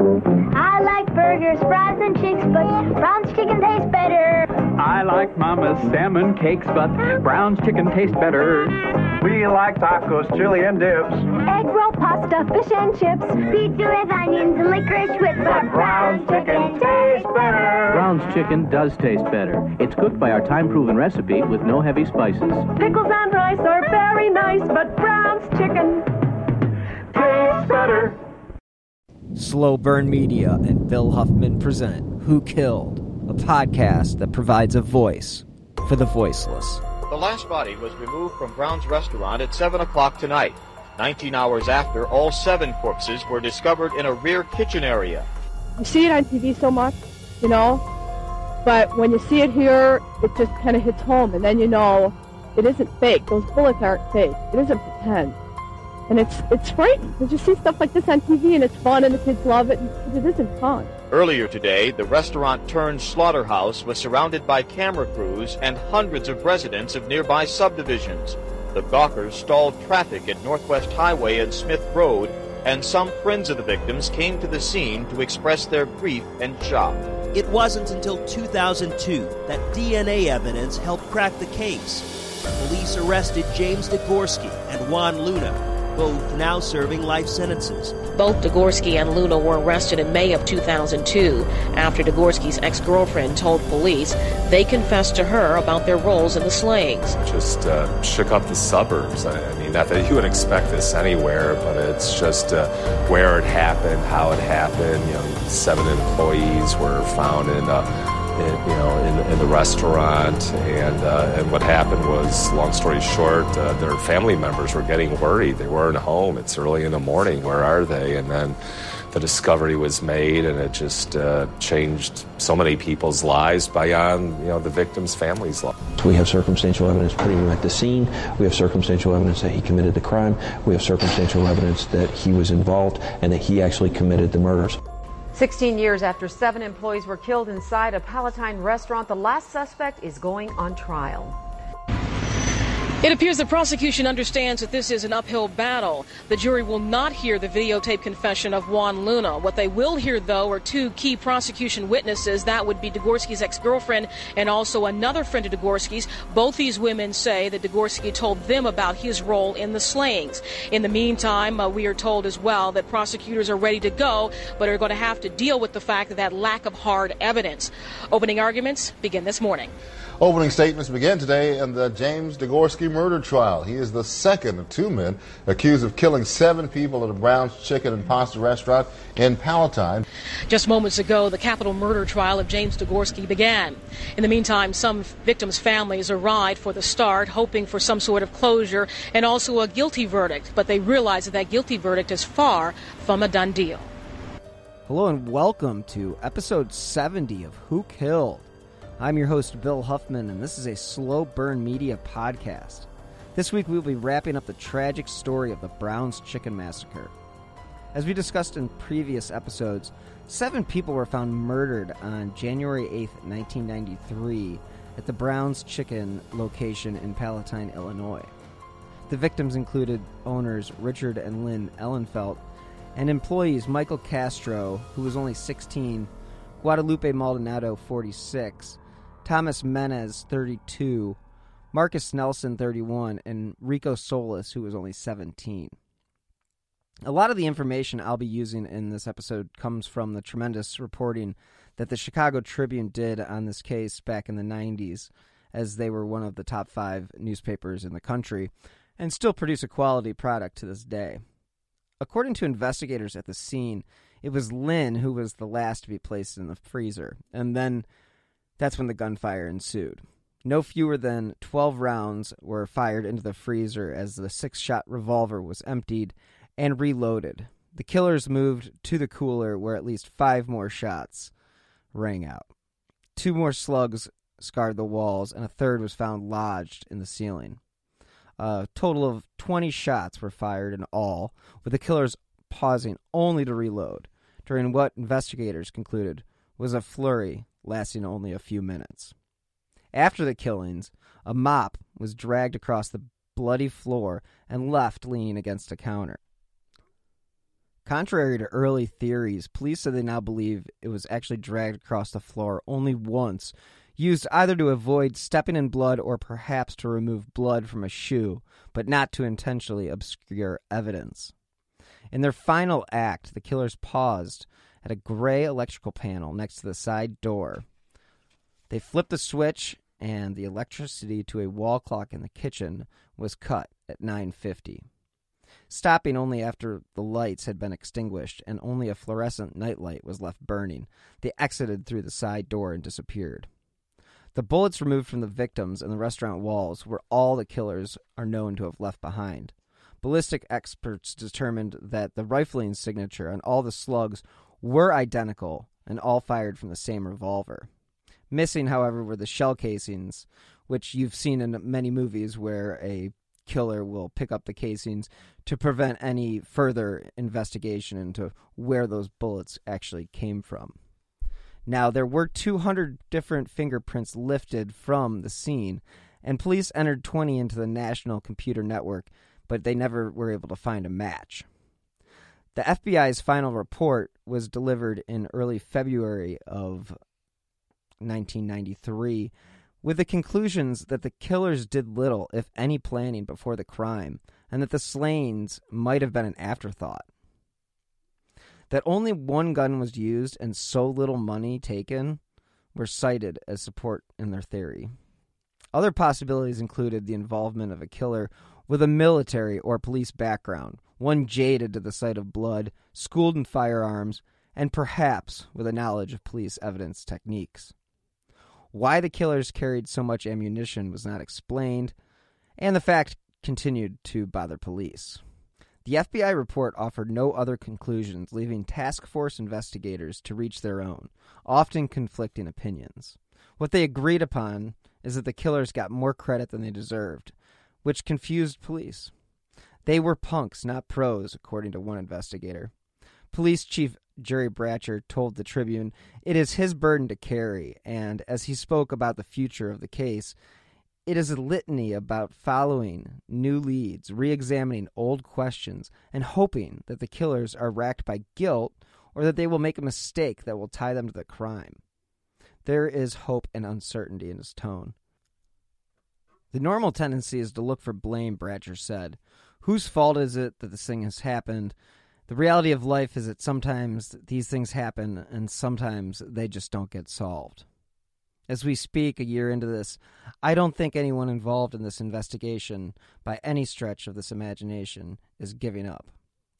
I like burgers, fries, and chicks, but Brown's chicken tastes better. I like Mama's salmon cakes, but Brown's chicken tastes better. We like tacos, chili, and dips. Egg roll, pasta, fish and chips. Pizza with onions and licorice with But Brown's chicken tastes better. Brown's chicken does taste better. It's cooked by our time-proven recipe with no heavy spices. Pickles and rice are very nice, but Brown's chicken Tastes better. Slo Burn Media and Bill Huffman present Who Killed, a podcast that provides a voice for the voiceless. The last body was removed from Brown's restaurant at 7 o'clock tonight. 19 hours after, all seven corpses were discovered in a rear kitchen area. You see it on TV so much, you know, but when you see it here, it just kind of hits home, and then you know it isn't fake. Those bullets aren't fake. It isn't pretend. And it's it's frightening because you see stuff like this on TV and it's fun and the kids love it, and it isn't fun. Earlier today, the restaurant turned slaughterhouse was surrounded by camera crews and hundreds of residents of nearby subdivisions. The Gawkers stalled traffic at Northwest Highway and Smith Road, and some friends of the victims came to the scene to express their grief and shock. It wasn't until 2002 that DNA evidence helped crack the case. Police arrested James Degorski and Juan Luna, both now serving life sentences. Both Degorski and Luna were arrested in May of 2002 after Degorski's ex girlfriend told police they confessed to her about their roles in the slayings. just uh, shook up the suburbs. I I mean, not that you would expect this anywhere, but it's just uh, where it happened, how it happened. You know, seven employees were found in, uh, in you know, in, in the restaurant, and uh, and what happened was, long story short, uh, their family members were getting worried. They weren't home. It's early in the morning. Where are they? And then the discovery was made, and it just uh, changed so many people's lives beyond you know the victims' families' lives. We have circumstantial evidence putting him at the scene. We have circumstantial evidence that he committed the crime. We have circumstantial evidence that he was involved and that he actually committed the murders. 16 years after seven employees were killed inside a Palatine restaurant, the last suspect is going on trial. It appears the prosecution understands that this is an uphill battle. The jury will not hear the videotape confession of Juan Luna. What they will hear, though, are two key prosecution witnesses. That would be Degorski's ex girlfriend and also another friend of Degorski's. Both these women say that Degorski told them about his role in the slayings. In the meantime, uh, we are told as well that prosecutors are ready to go, but are going to have to deal with the fact of that lack of hard evidence. Opening arguments begin this morning. Opening statements begin today in the James Degorski murder trial. He is the second of two men accused of killing seven people at a Brown's Chicken and Pasta restaurant in Palatine. Just moments ago, the capital murder trial of James Degorski began. In the meantime, some victims' families arrived for the start, hoping for some sort of closure and also a guilty verdict, but they realize that that guilty verdict is far from a done deal. Hello and welcome to episode 70 of Who Killed. I'm your host, Bill Huffman, and this is a Slo Burn Media podcast. This week we'll be wrapping up the tragic story of the Browns Chicken Massacre. As we discussed in previous episodes, seven people were found murdered on January 8th, 1993, at the Browns Chicken location in Palatine, Illinois. The victims included owners Richard and Lynn Ehlenfeldt and employees Michael Castro, who was only 16, Guadalupe Maldonado, 46, Thomas Mennes, 32, Marcus Nellsen, 31, and Rico Solis, who was only 17. A lot of the information I'll be using in this episode comes from the tremendous reporting that the Chicago Tribune did on this case back in the 90s, as they were one of the top five newspapers in the country and still produce a quality product to this day. According to investigators at the scene, it was Lynn who was the last to be placed in the freezer, and then that's when the gunfire ensued. No fewer than 12 rounds were fired into the freezer as the six shot revolver was emptied and reloaded. The killers moved to the cooler where at least five more shots rang out. Two more slugs scarred the walls, and a third was found lodged in the ceiling. A total of 20 shots were fired in all, with the killers pausing only to reload during what investigators concluded was a flurry lasting only a few minutes. After the killings, a mop was dragged across the bloody floor and left leaning against a counter. Contrary to early theories, police say they now believe it was actually dragged across the floor only once, used either to avoid stepping in blood or perhaps to remove blood from a shoe, but not to intentionally obscure evidence. In their final act, the killers paused at a gray electrical panel next to the side door. They flipped the switch and the electricity to a wall clock in the kitchen was cut at 9:50. Stopping only after the lights had been extinguished and only a fluorescent nightlight was left burning, they exited through the side door and disappeared. The bullets removed from the victims and the restaurant walls were all the killers are known to have left behind. Ballistic experts determined that the rifling signature on all the slugs were identical and all fired from the same revolver. Missing, however, were the shell casings, which you've seen in many movies where a killer will pick up the casings to prevent any further investigation into where those bullets actually came from. Now, there were 200 different fingerprints lifted from the scene, and police entered 20 into the National Computer Network, but they never were able to find a match. The FBI's final report was delivered in early February of 1993 with the conclusions that the killers did little, if any, planning before the crime, and that the slayings might have been an afterthought. That only one gun was used and so little money taken were cited as support in their theory. Other possibilities included the involvement of a killer with a military or police background, one jaded to the sight of blood, schooled in firearms, and perhaps with a knowledge of police evidence techniques. Why the killers carried so much ammunition was not explained, and the fact continued to bother police. The FBI report offered no other conclusions, leaving task force investigators to reach their own, often conflicting opinions. What they agreed upon is that the killers got more credit than they deserved, which confused police. They were punks, not pros, according to one investigator. Police Chief Jerry Bratcher told the Tribune it is his burden to carry, and as he spoke about the future of the case, it is a litany about following new leads, re examining old questions, and hoping that the killers are racked by guilt or that they will make a mistake that will tie them to the crime. There is hope and uncertainty in his tone. The normal tendency is to look for blame, Bratcher said. Whose fault is it that this thing has happened? the reality of life is that sometimes these things happen and sometimes they just don't get solved. As we speak a year into this, I don't think anyone involved in this investigation, by any stretch of this imagination, is giving up.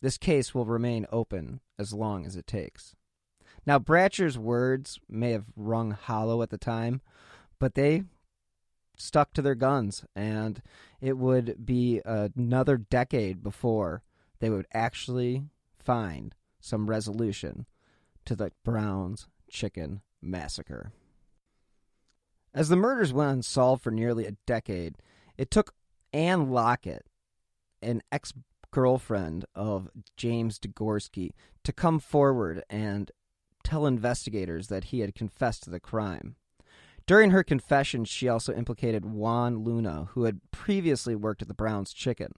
This case will remain open as long as it takes. Now, Bratcher's words may have rung hollow at the time, but they stuck to their guns, and it would be another decade before they would actually find some resolution to the Browns Chicken Massacre. As the murders went unsolved for nearly a decade, it took Anne Lockett, an ex girlfriend of James Degorski, to come forward and tell investigators that he had confessed to the crime. During her confession, she also implicated Juan Luna, who had previously worked at the Browns Chicken.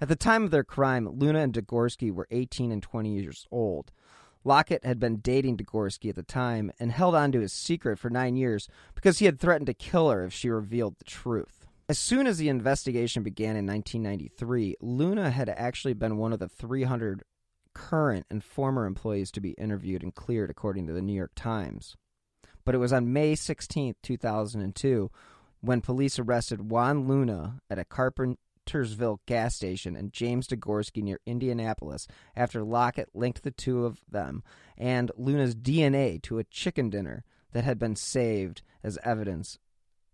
At the time of their crime, Luna and Degorski were 18 and 20 years old. Lockett had been dating Degorski at the time and held on to his secret for nine years because he had threatened to kill her if she revealed the truth. As soon as the investigation began in 1993, Luna had actually been one of the 300 current and former employees to be interviewed and cleared, according to the New York Times. But it was on May 16, 2002, when police arrested Juan Luna at a Carpentersville gas station and James Degorski near Indianapolis after Lockett linked the two of them and Luna's DNA to a chicken dinner that had been saved as evidence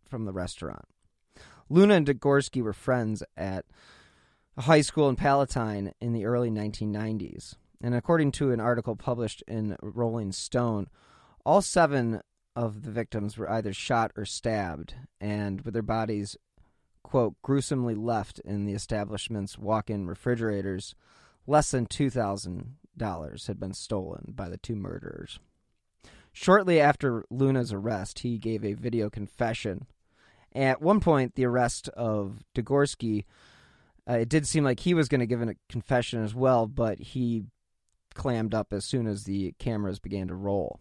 from the restaurant. Luna and Degorski were friends at a high school in Palatine in the early 1990s. And according to an article published in Rolling Stone, all seven of the victims were either shot or stabbed, and with their bodies quote, gruesomely left in the establishment's walk in refrigerators, less than $2,000 had been stolen by the two murderers. Shortly after Luna's arrest, he gave a video confession. At one point, the arrest of Degorski, uh, it did seem like he was going to give a confession as well, but he clammed up as soon as the cameras began to roll.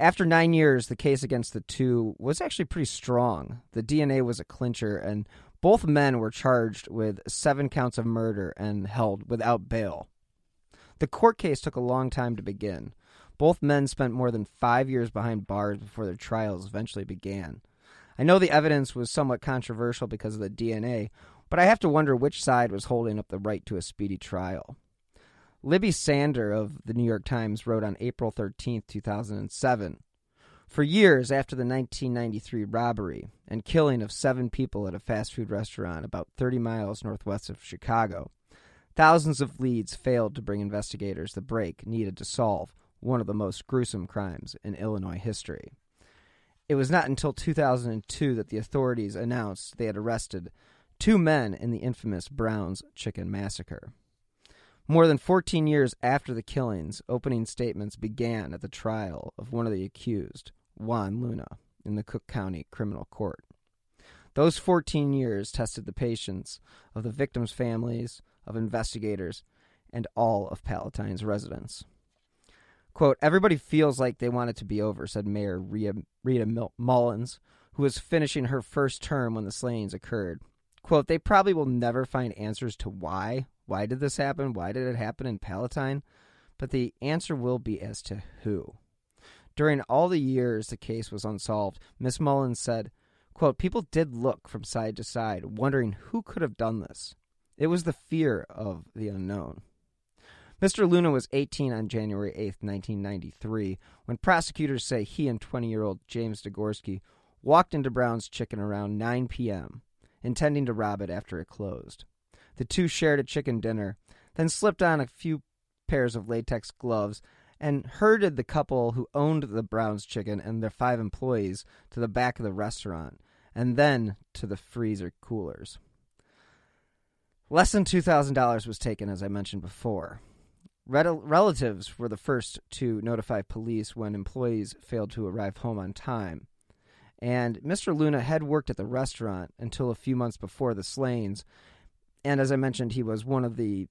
After nine years, the case against the two was actually pretty strong. The DNA was a clincher, and both men were charged with seven counts of murder and held without bail. The court case took a long time to begin. Both men spent more than five years behind bars before their trials eventually began. I know the evidence was somewhat controversial because of the DNA, but I have to wonder which side was holding up the right to a speedy trial. Libby Sander of the New York Times wrote on April 13, 2007 For years after the 1993 robbery and killing of seven people at a fast food restaurant about 30 miles northwest of Chicago, thousands of leads failed to bring investigators the break needed to solve one of the most gruesome crimes in Illinois history. It was not until 2002 that the authorities announced they had arrested two men in the infamous Brown's Chicken Massacre. More than 14 years after the killings, opening statements began at the trial of one of the accused, Juan Luna, in the Cook County Criminal Court. Those 14 years tested the patience of the victims' families, of investigators, and all of Palatine's residents. Quote, everybody feels like they want it to be over, said Mayor Rita, Mullins, who was finishing her first term when the slayings occurred. Quote, they probably will never find answers to why. Why did this happen? Why did it happen in Palatine? But the answer will be as to who. During all the years the case was unsolved, Miss Mullins said, quote, People did look from side to side, wondering who could have done this. It was the fear of the unknown. Mr. Luna was 18 on January 8, 1993, when prosecutors say he and 20 year old James Degorski walked into Brown's Chicken around 9 p.m., intending to rob it after it closed. The two shared a chicken dinner, then slipped on a few pairs of latex gloves and herded the couple who owned the Brown's Chicken and their five employees to the back of the restaurant, and then to the freezer coolers. Less than $2,000 was taken, as I mentioned before. Rel- relatives were the first to notify police when employees failed to arrive home on time. And Mr. Luna had worked at the restaurant until a few months before the slayings. And as I mentioned, he was one of the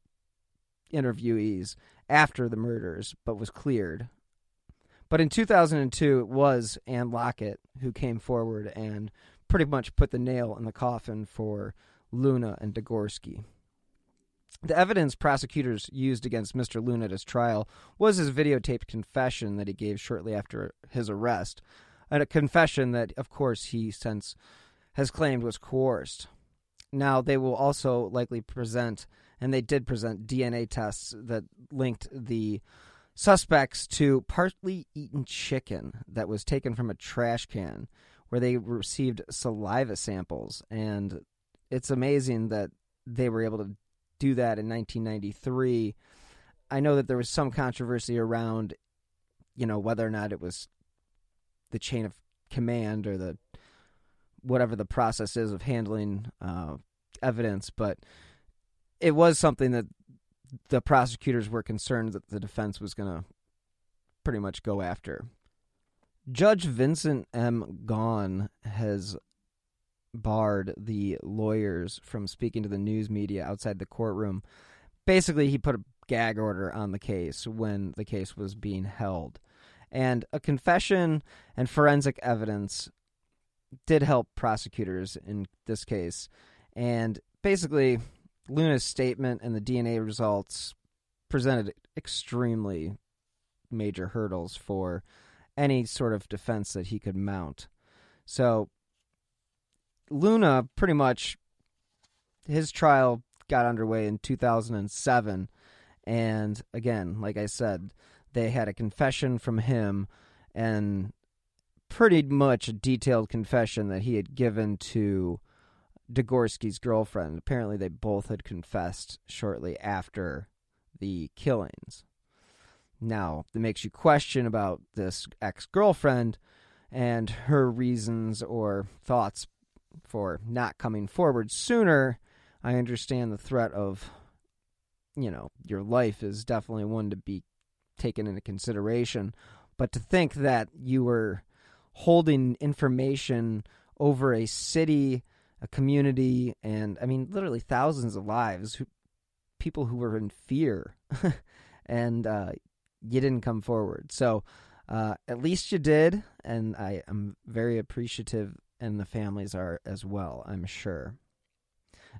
interviewees after the murders, but was cleared. But in 2002, it was Anne Lockett who came forward and pretty much put the nail in the coffin for Luna and Degorski. The evidence prosecutors used against Mr. Luna at his trial was his videotaped confession that he gave shortly after his arrest, and a confession that, of course, he since has claimed was coerced. Now, they will also likely present, and they did present, DNA tests that linked the suspects to partly eaten chicken that was taken from a trash can where they received saliva samples. And it's amazing that they were able to do that in 1993. I know that there was some controversy around, you know, whether or not it was the chain of command or the whatever the process is of handling uh, evidence, but it was something that the prosecutors were concerned that the defense was going to pretty much go after. Judge Vincent M. Gaughan has barred the lawyers from speaking to the news media outside the courtroom. Basically, he put a gag order on the case when the case was being held. And a confession and forensic evidence did help prosecutors in this case. And basically, Luna's statement and the DNA results presented extremely major hurdles for any sort of defense that he could mount. So Luna pretty much his trial got underway in 2007 and again like i said they had a confession from him and pretty much a detailed confession that he had given to Degorski's girlfriend. Apparently, they both had confessed shortly after the killings. Now, that makes you question about this ex girlfriend and her reasons or thoughts for not coming forward sooner, I understand the threat of, you know, your life is definitely one to be taken into consideration. But to think that you were holding information over a city, a community, and I mean, literally thousands of lives, who, people who were in fear and uh, you didn't come forward. So uh, at least you did, and I am very appreciative, and the families are as well, I'm sure.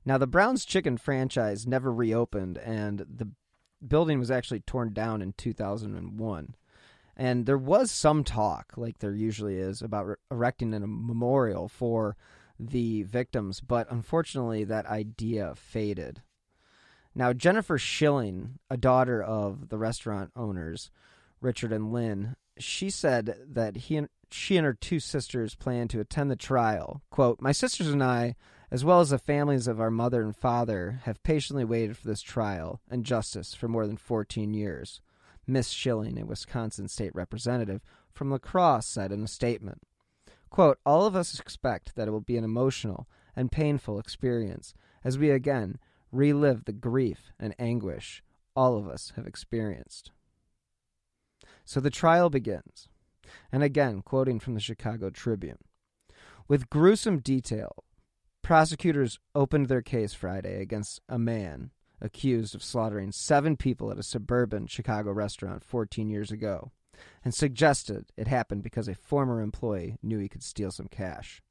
Now, the Brown's Chicken franchise never reopened, and the building was actually torn down in 2001. And there was some talk, like there usually is, about re- erecting a memorial for the victims, but unfortunately, that idea faded. Now, Jennifer Shilling, a daughter of the restaurant owners, Richard and Lynn, she said that he and she and her two sisters plan to attend the trial. Quote, My sisters and I, as well as the families of our mother and father, have patiently waited for this trial and justice for more than 14 years. Miss Shilling, a Wisconsin state representative from La Crosse, said in a statement. Quote, All of us expect that it will be an emotional and painful experience as we again relive the grief and anguish all of us have experienced. So the trial begins. And again, quoting from the Chicago Tribune With gruesome detail, prosecutors opened their case Friday against a man accused of slaughtering seven people at a suburban Chicago restaurant 14 years ago and suggested it happened because a former employee knew he could steal some cash.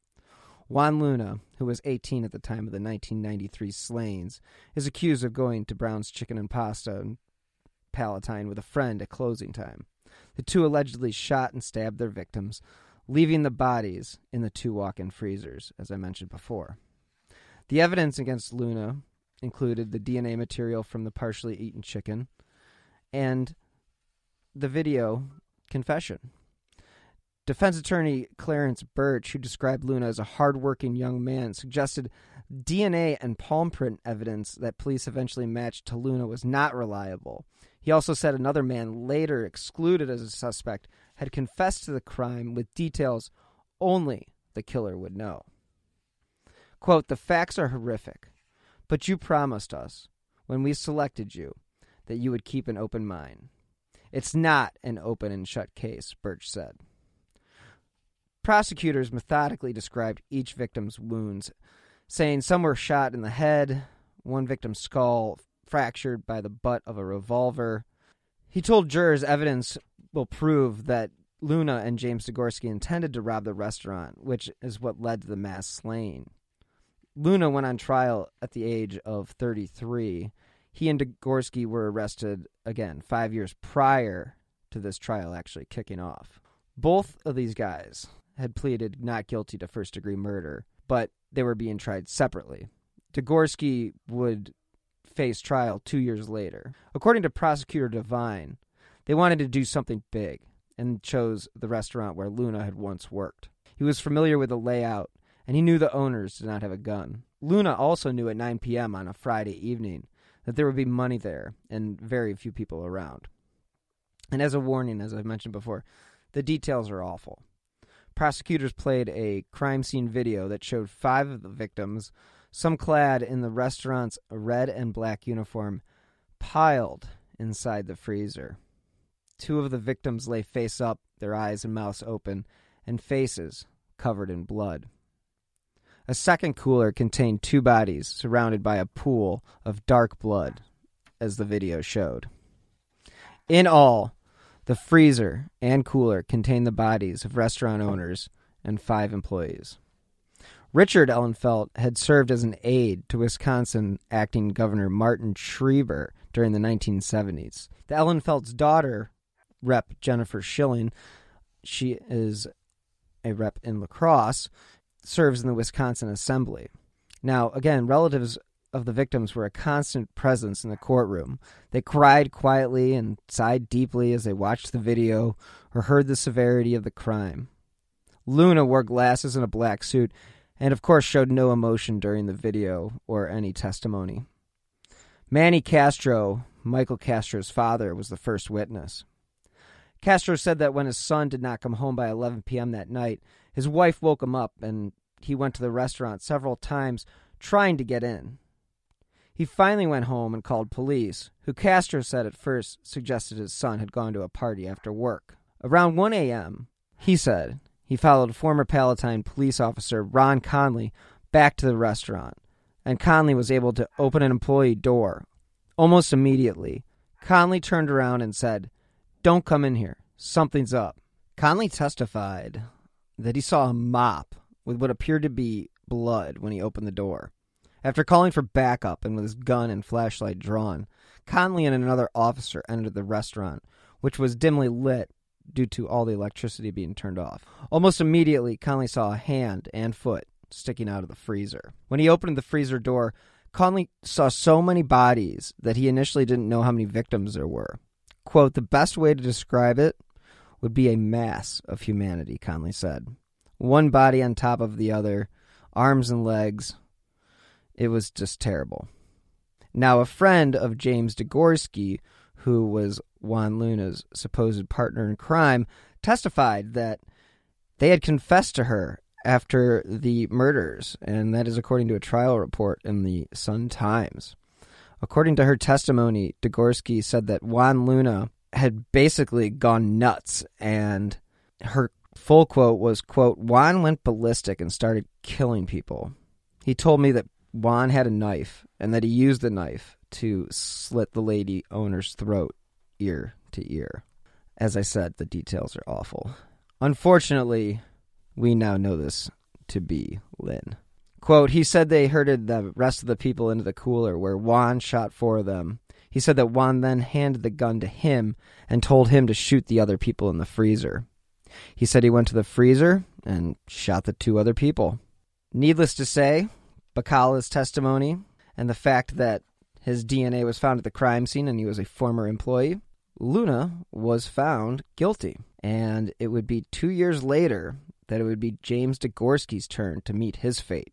Juan Luna, who was 18 at the time of the 1993 slayings, is accused of going to Brown's Chicken and Pasta in Palatine with a friend at closing time. The two allegedly shot and stabbed their victims, leaving the bodies in the two walk in freezers, as I mentioned before. The evidence against Luna included the DNA material from the partially eaten chicken and the video confession. Defense attorney Clarence Burch, who described Luna as a hardworking young man, suggested DNA and palm print evidence that police eventually matched to Luna was not reliable. He also said another man, later excluded as a suspect, had confessed to the crime with details only the killer would know. Quote, The facts are horrific, but you promised us, when we selected you, that you would keep an open mind. It's not an open and shut case, Burch said. Prosecutors methodically described each victim's wounds, saying some were shot in the head, one victim's skull fractured by the butt of a revolver. He told jurors evidence will prove that Luna and James Degorski intended to rob the restaurant, which is what led to the mass slaying. Luna went on trial at the age of 33. He and Degorski were arrested again five years prior to this trial actually kicking off. Both of these guys had pleaded not guilty to first degree murder, but they were being tried separately. Degorski would face trial two years later. According to prosecutor Devine, they wanted to do something big and chose the restaurant where Luna had once worked. He was familiar with the layout, and he knew the owners did not have a gun. Luna also knew at 9 p.m. on a Friday evening that there would be money there and very few people around. And as a warning, as I've mentioned before, the details are awful. Prosecutors played a crime scene video that showed five of the victims, some clad in the restaurant's red and black uniform, piled inside the freezer. Two of the victims lay face up, their eyes and mouths open, and faces covered in blood. A second cooler contained two bodies surrounded by a pool of dark blood, as the video showed. In all, the freezer and cooler contained the bodies of restaurant owners and five employees. Richard Ehlenfeldt had served as an aide to Wisconsin acting Governor Martin Schreiber during the 1970s. The Ehlenfeldt's daughter, Rep. Jennifer Shilling, she is a rep in La Crosse, serves in the Wisconsin Assembly. Now, again, relatives of the victims were a constant presence in the courtroom. They cried quietly and sighed deeply as they watched the video or heard the severity of the crime. Luna wore glasses and a black suit and, of course, showed no emotion during the video or any testimony. Manny Castro, Michael Castro's father, was the first witness. Castro said that when his son did not come home by 11 p.m. that night, his wife woke him up and he went to the restaurant several times trying to get in. He finally went home and called police, who Castro said at first suggested his son had gone to a party after work. Around 1 a.m., he said he followed former Palatine police officer Ron Conley back to the restaurant, and Conley was able to open an employee door. Almost immediately, Conley turned around and said, Don't come in here. Something's up. Conley testified that he saw a mop with what appeared to be blood when he opened the door. After calling for backup and with his gun and flashlight drawn, Conley and another officer entered the restaurant, which was dimly lit due to all the electricity being turned off. Almost immediately, Conley saw a hand and foot sticking out of the freezer. When he opened the freezer door, Conley saw so many bodies that he initially didn't know how many victims there were. Quote, the best way to describe it would be a mass of humanity, Conley said. One body on top of the other, arms and legs. It was just terrible. Now, a friend of James Degorski, who was Juan Luna's supposed partner in crime, testified that they had confessed to her after the murders, and that is according to a trial report in the Sun Times. According to her testimony, Degorski said that Juan Luna had basically gone nuts, and her full quote was, quote, Juan went ballistic and started killing people. He told me that Juan had a knife and that he used the knife to slit the lady owner's throat ear to ear. As I said, the details are awful. Unfortunately, we now know this to be Lynn. Quote, he said they herded the rest of the people into the cooler where Juan shot four of them. He said that Juan then handed the gun to him and told him to shoot the other people in the freezer. He said he went to the freezer and shot the two other people. Needless to say, Bakalla's testimony and the fact that his DNA was found at the crime scene and he was a former employee, Luna was found guilty. And it would be two years later that it would be James Degorski's turn to meet his fate.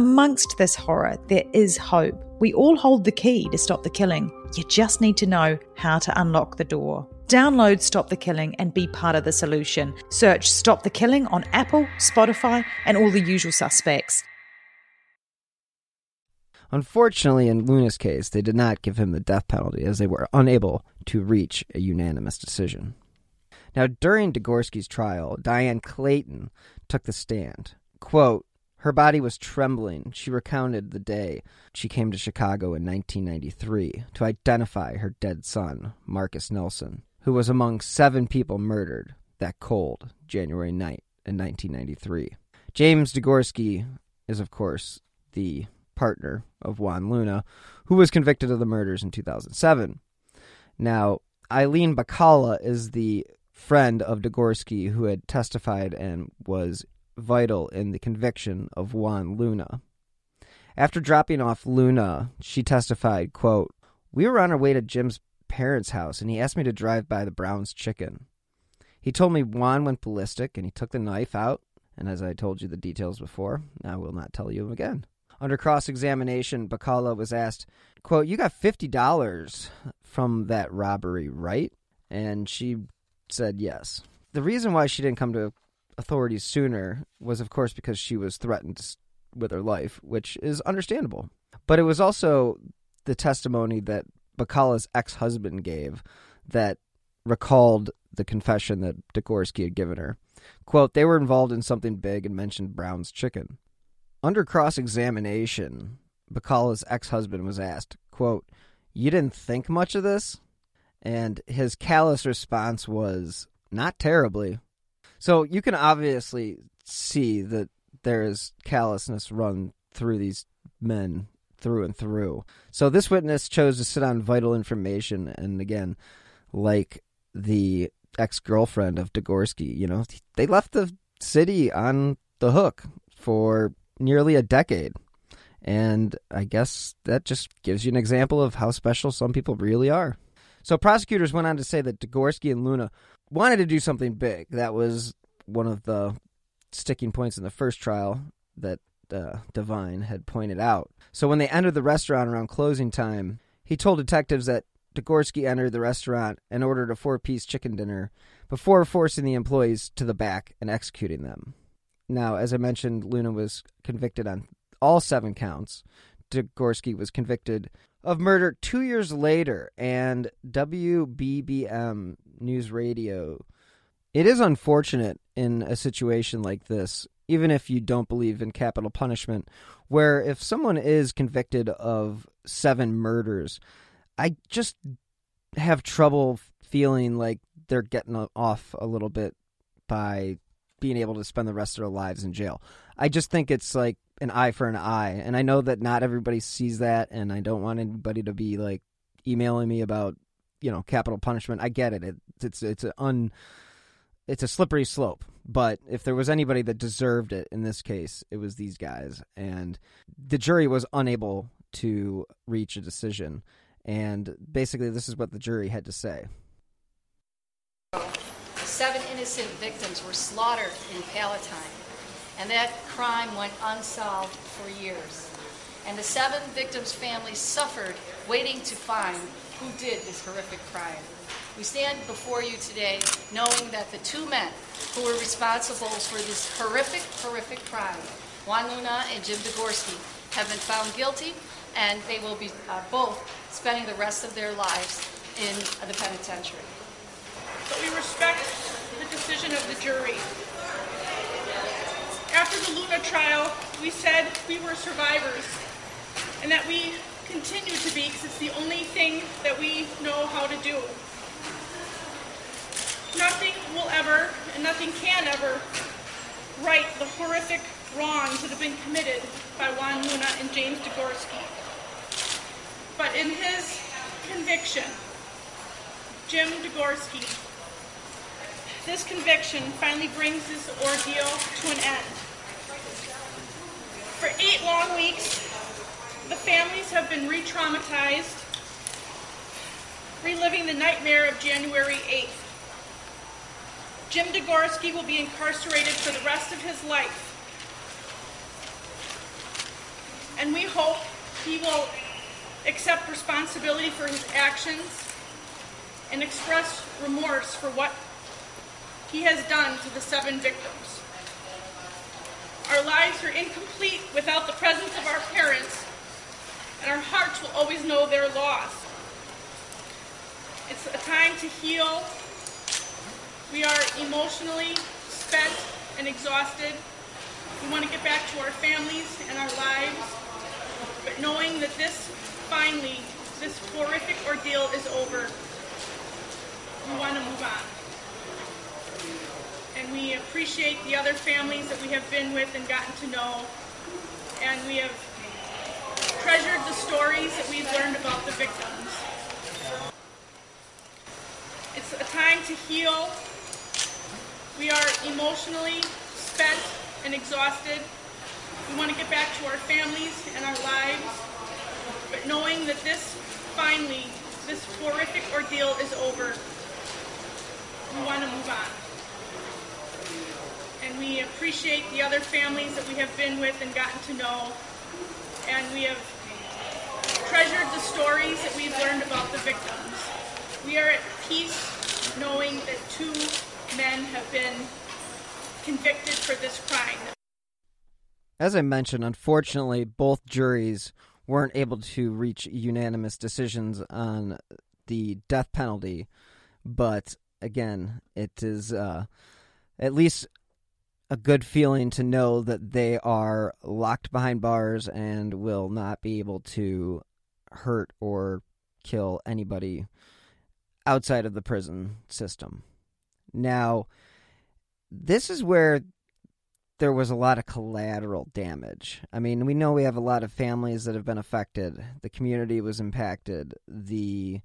Amongst this horror, there is hope. We all hold the key to stop the killing. You just need to know how to unlock the door. Download Stop the Killing and be part of the solution. Search Stop the Killing on Apple, Spotify, and all the usual suspects. Unfortunately, in Luna's case, they did not give him the death penalty as they were unable to reach a unanimous decision. Now, during Degorski's trial, Diane Clayton took the stand. Quote, her body was trembling. She recounted the day she came to Chicago in 1993 to identify her dead son, Marcus Nellsen, who was among seven people murdered that cold January night in 1993. James Degorski is, of course, the partner of Juan Luna, who was convicted of the murders in 2007. Now, Eileen Bakalla is the friend of Degorski who had testified and was vital in the conviction of Juan Luna. After dropping off Luna, she testified, quote, We were on our way to Jim's parents' house and he asked me to drive by the Brown's chicken. He told me Juan went ballistic and he took the knife out, and as I told you the details before, I will not tell you again. Under cross examination, Bakalla was asked, quote, You got fifty dollars from that robbery, right? And she said yes. The reason why she didn't come to authorities sooner was, of course, because she was threatened with her life, which is understandable. But it was also the testimony that Bakalla's ex husband gave that recalled the confession that Degorski had given her. Quote, they were involved in something big and mentioned Brown's chicken. Under cross examination, Bakalla's ex husband was asked, quote, You didn't think much of this? And his callous response was, Not terribly. So you can obviously see that there is callousness run through these men through and through. So this witness chose to sit on vital information, and again, like the ex girlfriend of Degorski, you know, they left the city on the hook for nearly a decade. And I guess that just gives you an example of how special some people really are. So prosecutors went on to say that Degorski and Luna wanted to do something big. That was one of the sticking points in the first trial that uh, Devine had pointed out. So when they entered the restaurant around closing time, he told detectives that Degorski entered the restaurant and ordered a four piece chicken dinner before forcing the employees to the back and executing them. Now, as I mentioned, Luna was convicted on all seven counts. Degorski was convicted of murder two years later, and WBBM News Radio. It is unfortunate in a situation like this, even if you don't believe in capital punishment, where if someone is convicted of seven murders, I just have trouble feeling like they're getting off a little bit by being able to spend the rest of their lives in jail. I just think it's like an eye for an eye, and I know that not everybody sees that, and I don't want anybody to be like emailing me about you know capital punishment. I get it. it it's it's an un it's a slippery slope. But if there was anybody that deserved it in this case, it was these guys, and the jury was unable to reach a decision. And basically, this is what the jury had to say. Seven innocent victims were slaughtered in Palatine, and that crime went unsolved for years. And the seven victims' families suffered waiting to find who did this horrific crime. We stand before you today knowing that the two men who were responsible for this horrific, horrific crime, Juan Luna and Jim Degorski, have been found guilty, and they will be uh, both spending the rest of their lives in the penitentiary. But we respect decision of the jury. After the Luna trial, we said we were survivors and that we continue to be because it's the only thing that we know how to do. Nothing will ever, and nothing can ever, right the horrific wrongs that have been committed by Juan Luna and James Degorski. But in his conviction, Jim Degorski, this conviction finally brings this ordeal to an end. For eight long weeks, the families have been re traumatized, reliving the nightmare of January 8th. Jim Degorski will be incarcerated for the rest of his life. And we hope he will accept responsibility for his actions and express remorse for what he has done to the seven victims. Our lives are incomplete without the presence of our parents, and our hearts will always know their loss. It's a time to heal we are emotionally spent and exhausted. We want to get back to our families and our lives, but knowing that this finally, this horrific ordeal is over, we want to move on. We appreciate the other families that we have been with and gotten to know, and we have treasured the stories that we've learned about the victims. It's a time to heal we are emotionally spent and exhausted. We want to get back to our families and our lives, but knowing that this finally, this horrific ordeal is over, we want to move on. We appreciate the other families that we have been with and gotten to know, and we have treasured the stories that we've learned about the victims. We are at peace knowing that two men have been convicted for this crime. As I mentioned, unfortunately, both juries weren't able to reach unanimous decisions on the death penalty, but again, it is uh, at least a good feeling to know that they are locked behind bars and will not be able to hurt or kill anybody outside of the prison system. Now, this is where there was a lot of collateral damage. I mean, we know we have a lot of families that have been affected. The community was impacted. The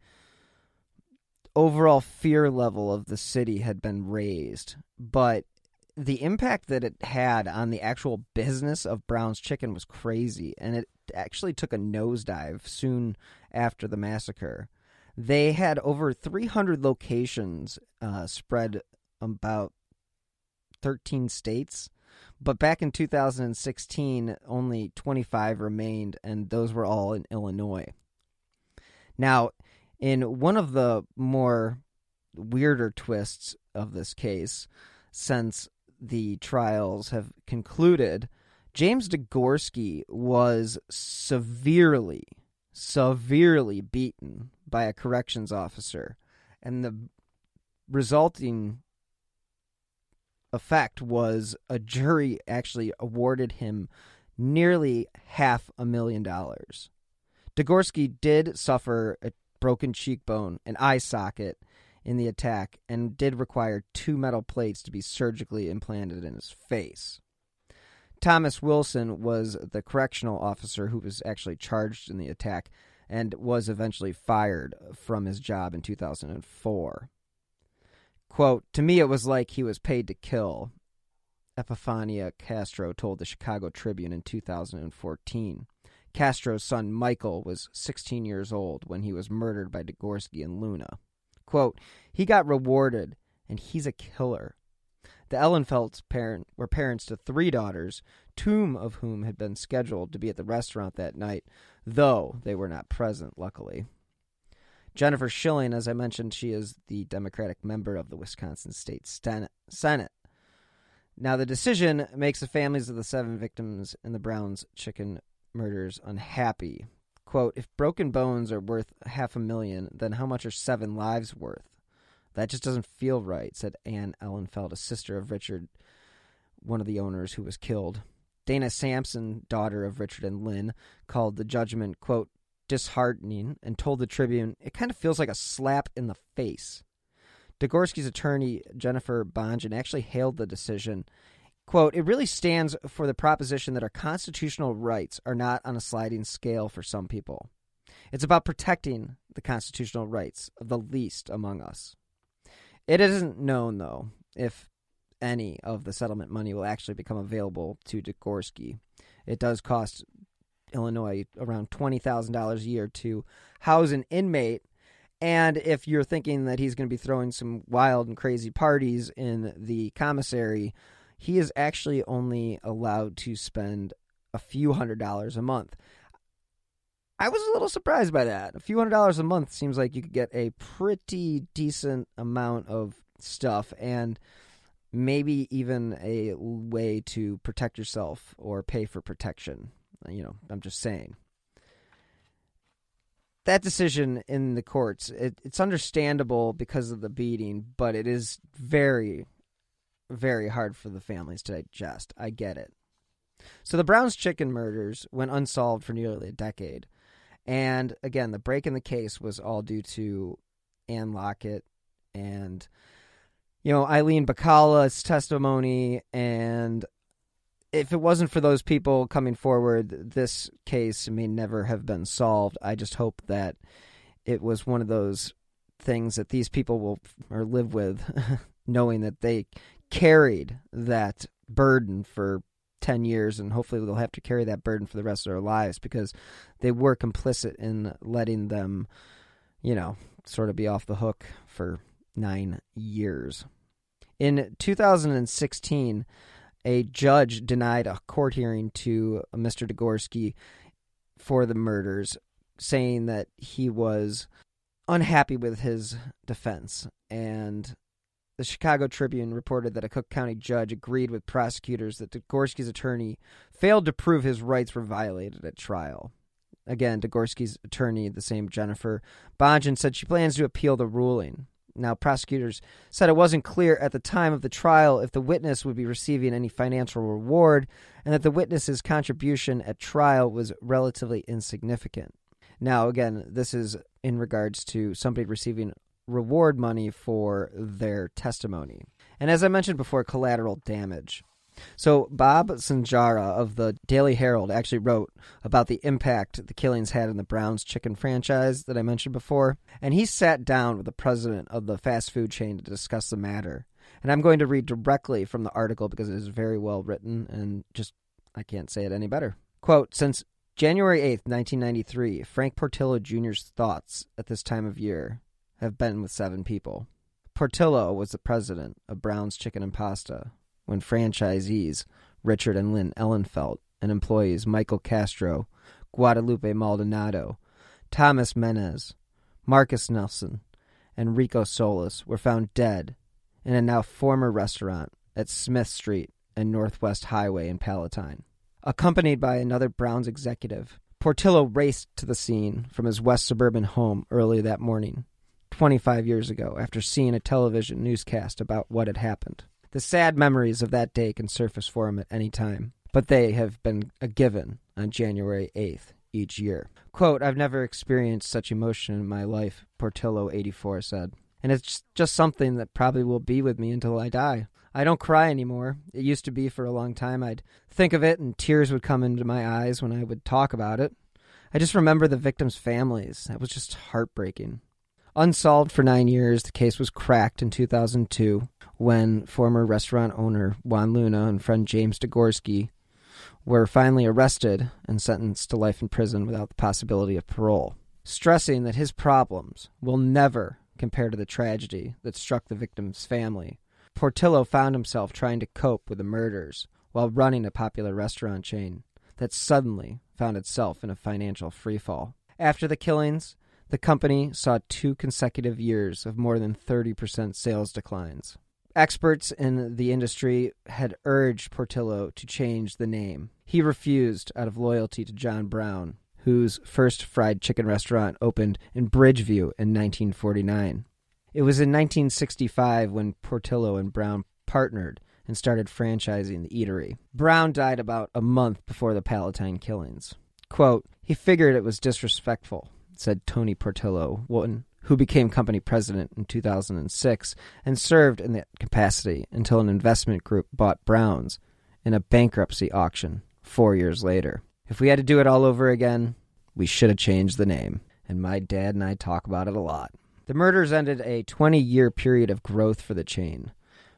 overall fear level of the city had been raised. But the impact that it had on the actual business of Brown's Chicken was crazy. And it actually took a nosedive soon after the massacre. They had over 300 locations uh, spread about 13 states. But back in 2016, only 25 remained, and those were all in Illinois. Now, in one of the more weirder twists of this case, since the trials have concluded, James Degorski was severely, severely beaten by a corrections officer, and the resulting effect was a jury actually awarded him nearly half a million dollars. Degorski did suffer a broken cheekbone, an eye socket in the attack, and did require two metal plates to be surgically implanted in his face. Thomas Wilson was the correctional officer who was actually charged in the attack and was eventually fired from his job in 2004. Quote, To me, it was like he was paid to kill, Epifania Castro told the Chicago Tribune in 2014. Castro's son Michael was 16 years old when he was murdered by Degorski and Luna. Quote, He got rewarded, and he's a killer. The Ehlenfeldts parent were parents to three daughters, two of whom had been scheduled to be at the restaurant that night, though they were not present, luckily. Jennifer Shilling, as I mentioned, she is the Democratic member of the Wisconsin State Senate. Now, the decision makes the families of the seven victims in the Browns chicken murders unhappy. Quote, if broken bones are worth half a million, then how much are seven lives worth? That just doesn't feel right, said Anne Ehlenfeldt, a sister of Richard, one of the owners who was killed. Dana Sampson, daughter of Richard and Lynn, called the judgment, quote, disheartening and told the Tribune, it kind of feels like a slap in the face. Degorski's attorney, Jennifer Bonjean, actually hailed the decision. Quote, it really stands for the proposition that our constitutional rights are not on a sliding scale for some people. It's about protecting the constitutional rights of the least among us. It isn't known, though, if any of the settlement money will actually become available to Degorski. It does cost Illinois around $20,000 a year to house an inmate. And if you're thinking that he's going to be throwing some wild and crazy parties in the commissary, he is actually only allowed to spend a few hundred dollars a month. I was a little surprised by that. A few hundred dollars a month seems like you could get a pretty decent amount of stuff and maybe even a way to protect yourself or pay for protection. Uh, you know, I'm just saying. That decision in the courts, it, it's understandable because of the beating, but it is very, very hard for the families to digest. I get it. So the Browns chicken murders went unsolved for nearly a decade. And again, the break in the case was all due to Anne Lockett and, you know, Eileen Bakalla's testimony and if it wasn't for those people coming forward, this case may never have been solved. I just hope that it was one of those things that these people will or live with, knowing that they carried that burden for 10 years and hopefully they'll have to carry that burden for the rest of their lives because they were complicit in letting them, you know, sort of be off the hook for nine years. In 2016, a judge denied a court hearing to Mr. Degorski for the murders, saying that he was unhappy with his defense. And the Chicago Tribune reported that a Cook County judge agreed with prosecutors that Degorski's attorney failed to prove his rights were violated at trial. Again, Degorski's attorney, the same Jennifer Bonjean, said she plans to appeal the ruling. Now, prosecutors said it wasn't clear at the time of the trial if the witness would be receiving any financial reward and that the witness's contribution at trial was relatively insignificant. Now, again, this is in regards to somebody receiving reward money for their testimony. And as I mentioned before, collateral damage. So Bob Susnjara of the Daily Herald actually wrote about the impact the killings had on the Browns chicken franchise that I mentioned before, and he sat down with the president of the fast food chain to discuss the matter. And I'm going to read directly from the article because it is very well written and just I can't say it any better. Quote, since January 8th, 1993, Frank Portillo Jr.'s thoughts at this time of year have been with seven people. Portillo was the president of Brown's Chicken and Pasta when franchisees Richard and Lynn Ehlenfeldt and employees Michael Castro, Guadalupe Maldonado, Thomas Mennes, Marcus Nellsen, and Rico Solis were found dead in a now former restaurant at Smith Street and Northwest Highway in Palatine. Accompanied by another Browns executive, Portillo raced to the scene from his west suburban home early that morning, 25 years ago, after seeing a television newscast about what had happened. The sad memories of that day can surface for him at any time, but they have been a given on January 8th each year. Quote, I've never experienced such emotion in my life, Portillo 84 said. And it's just something that probably will be with me until I die. I don't cry anymore. It used to be for a long time. I'd think of it and tears would come into my eyes when I would talk about it. I just remember the victims' families. That was just heartbreaking. Unsolved for nine years, the case was cracked in 2002 when former restaurant owner Juan Luna and friend James Degorski were finally arrested and sentenced to life in prison without the possibility of parole, stressing that his problems will never compare to the tragedy that struck the victim's family. Portillo found himself trying to cope with the murders while running a popular restaurant chain that suddenly found itself in a financial freefall. After the killings, the company saw two consecutive years of more than 30% sales declines. Experts in the industry had urged Portillo to change the name. He refused out of loyalty to John Brown, whose first fried chicken restaurant opened in Bridgeview in 1949. It was in 1965 when Portillo and Brown partnered and started franchising the eatery. Brown died about a month before the Palatine killings. Quote, he figured it was disrespectful, said Tony Portillo, who became company president in 2006 and served in that capacity until an investment group bought Brown's in a bankruptcy auction four years later. If we had to do it all over again, we should have changed the name. And my dad and I talk about it a lot. The murders ended a 20 year period of growth for the chain.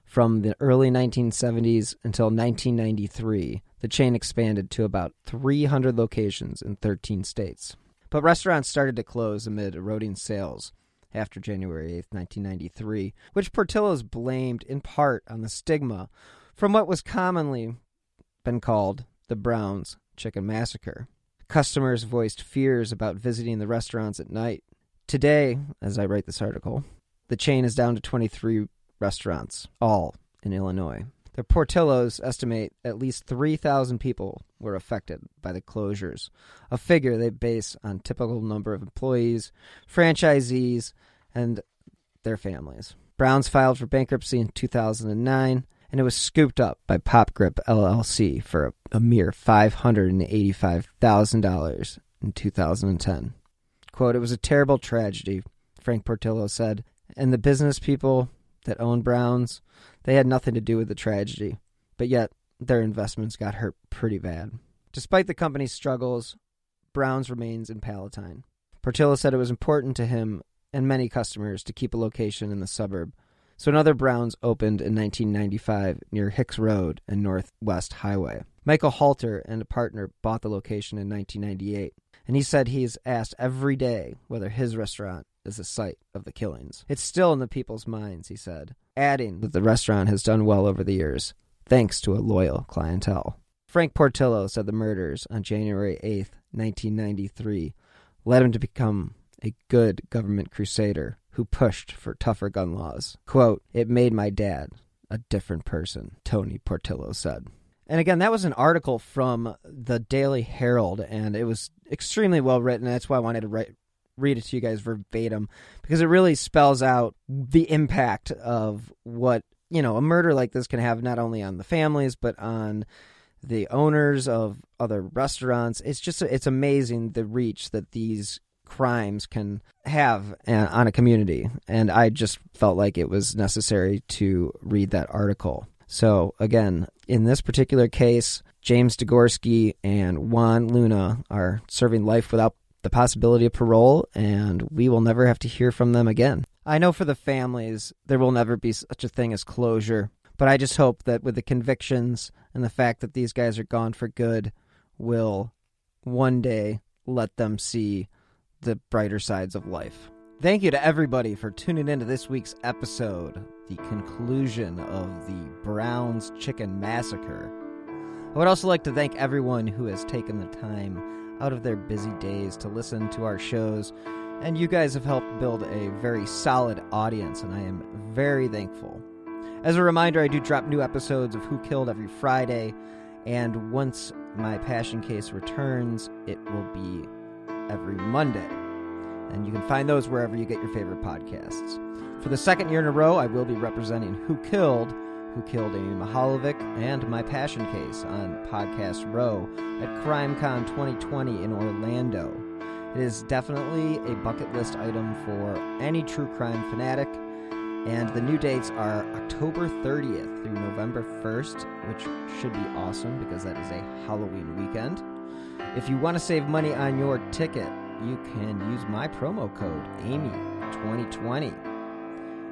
From the early 1970s until 1993, the chain expanded to about 300 locations in 13 states. But restaurants started to close amid eroding sales after January 8, 1993, which Portillo's blamed in part on the stigma from what was commonly been called the Browns Chicken Massacre. Customers voiced fears about visiting the restaurants at night. Today, as I write this article, the chain is down to 23 restaurants, all in Illinois. The Portillos estimate at least 3,000 people were affected by the closures, a figure they base on typical number of employees, franchisees, and their families. Browns filed for bankruptcy in 2009, and it was scooped up by Pop Grip LLC for a, a mere $585,000 in 2010. Quote, It was a terrible tragedy, Frank Portillo said, and the business people that own Browns, they had nothing to do with the tragedy, but yet their investments got hurt pretty bad. Despite the company's struggles, Browns remains in Palatine. Portillo said it was important to him and many customers to keep a location in the suburb, so another Browns opened in 1995 near Hicks Road and Northwest Highway. Michael Halter and a partner bought the location in 1998, and he said he's asked every day whether his restaurant is the site of the killings. It's still in the people's minds, he said, adding that the restaurant has done well over the years, thanks to a loyal clientele. Frank Portillo said the murders on January 8th, 1993, led him to become a good government crusader who pushed for tougher gun laws. Quote, It made my dad a different person, Tony Portillo said. And again, that was an article from the Daily Herald, and it was extremely well written. That's why I wanted to write, read it to you guys verbatim because it really spells out the impact of what you know a murder like this can have not only on the families but on the owners of other restaurants. It's just it's amazing the reach that these crimes can have uh, on a community, and I just felt like it was necessary to read that article. So again, in this particular case, James Degorski and Juan Luna are serving life without the possibility of parole, and we will never have to hear from them again. I know for the families, there will never be such a thing as closure, but I just hope that with the convictions and the fact that these guys are gone for good, will one day let them see the brighter sides of life. Thank you to everybody for tuning into this week's episode, the conclusion of the Browns Chicken Massacre. I would also like to thank everyone who has taken the time out of their busy days to listen to our shows, and you guys have helped build a very solid audience, and I am very thankful. As a reminder, I do drop new episodes of Who Killed every Friday, and once my passion case returns, it will be every Monday. And you can find those wherever you get your favorite podcasts. For the second year in a row, I will be representing Who Killed, Who Killed Amy Mihaljevic, and My Passion Case on Podcast Row at CrimeCon 2020 in Orlando. It is definitely a bucket list item for any true crime fanatic, and the new dates are October 30th through November 1st, which should be awesome because that is a Halloween weekend. If you want to save money on your ticket, you can use my promo code AMY2020.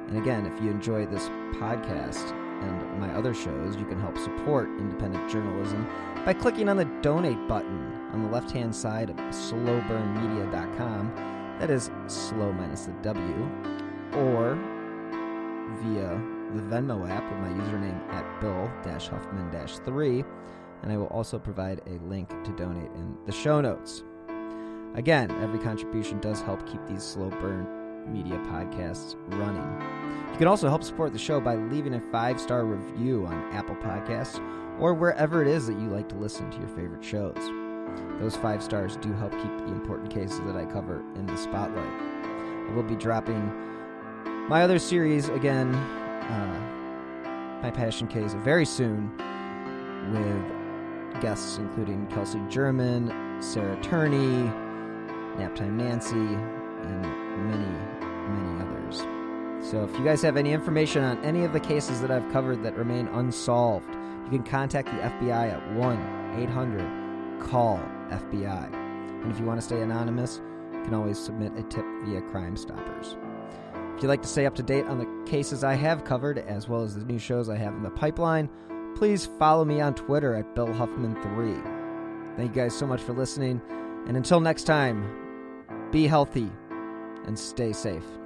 And again, if you enjoy this podcast and my other shows, you can help support independent journalism by clicking on the donate button on the left hand side of sloburnmedia.com. That is slow minus the W. Or via the Venmo app with my username at Bill Huffman 3. And I will also provide a link to donate in the show notes. Again, every contribution does help keep these slow burn media podcasts running. You can also help support the show by leaving a five star review on Apple Podcasts or wherever it is that you like to listen to your favorite shows. Those five stars do help keep the important cases that I cover in the spotlight. I will be dropping my other series again, uh, My Passion Case, very soon with guests including Kelsey German, Sarah Turney, Naptime Nancy, and many, many others. So if you guys have any information on any of the cases that I've covered that remain unsolved, you can contact the FBI at 1 800 CALL FBI. And if you want to stay anonymous, you can always submit a tip via Crime Stoppers. If you'd like to stay up to date on the cases I have covered, as well as the new shows I have in the pipeline, please follow me on Twitter at Bill Huffman3. Thank you guys so much for listening, and until next time, be healthy and stay safe.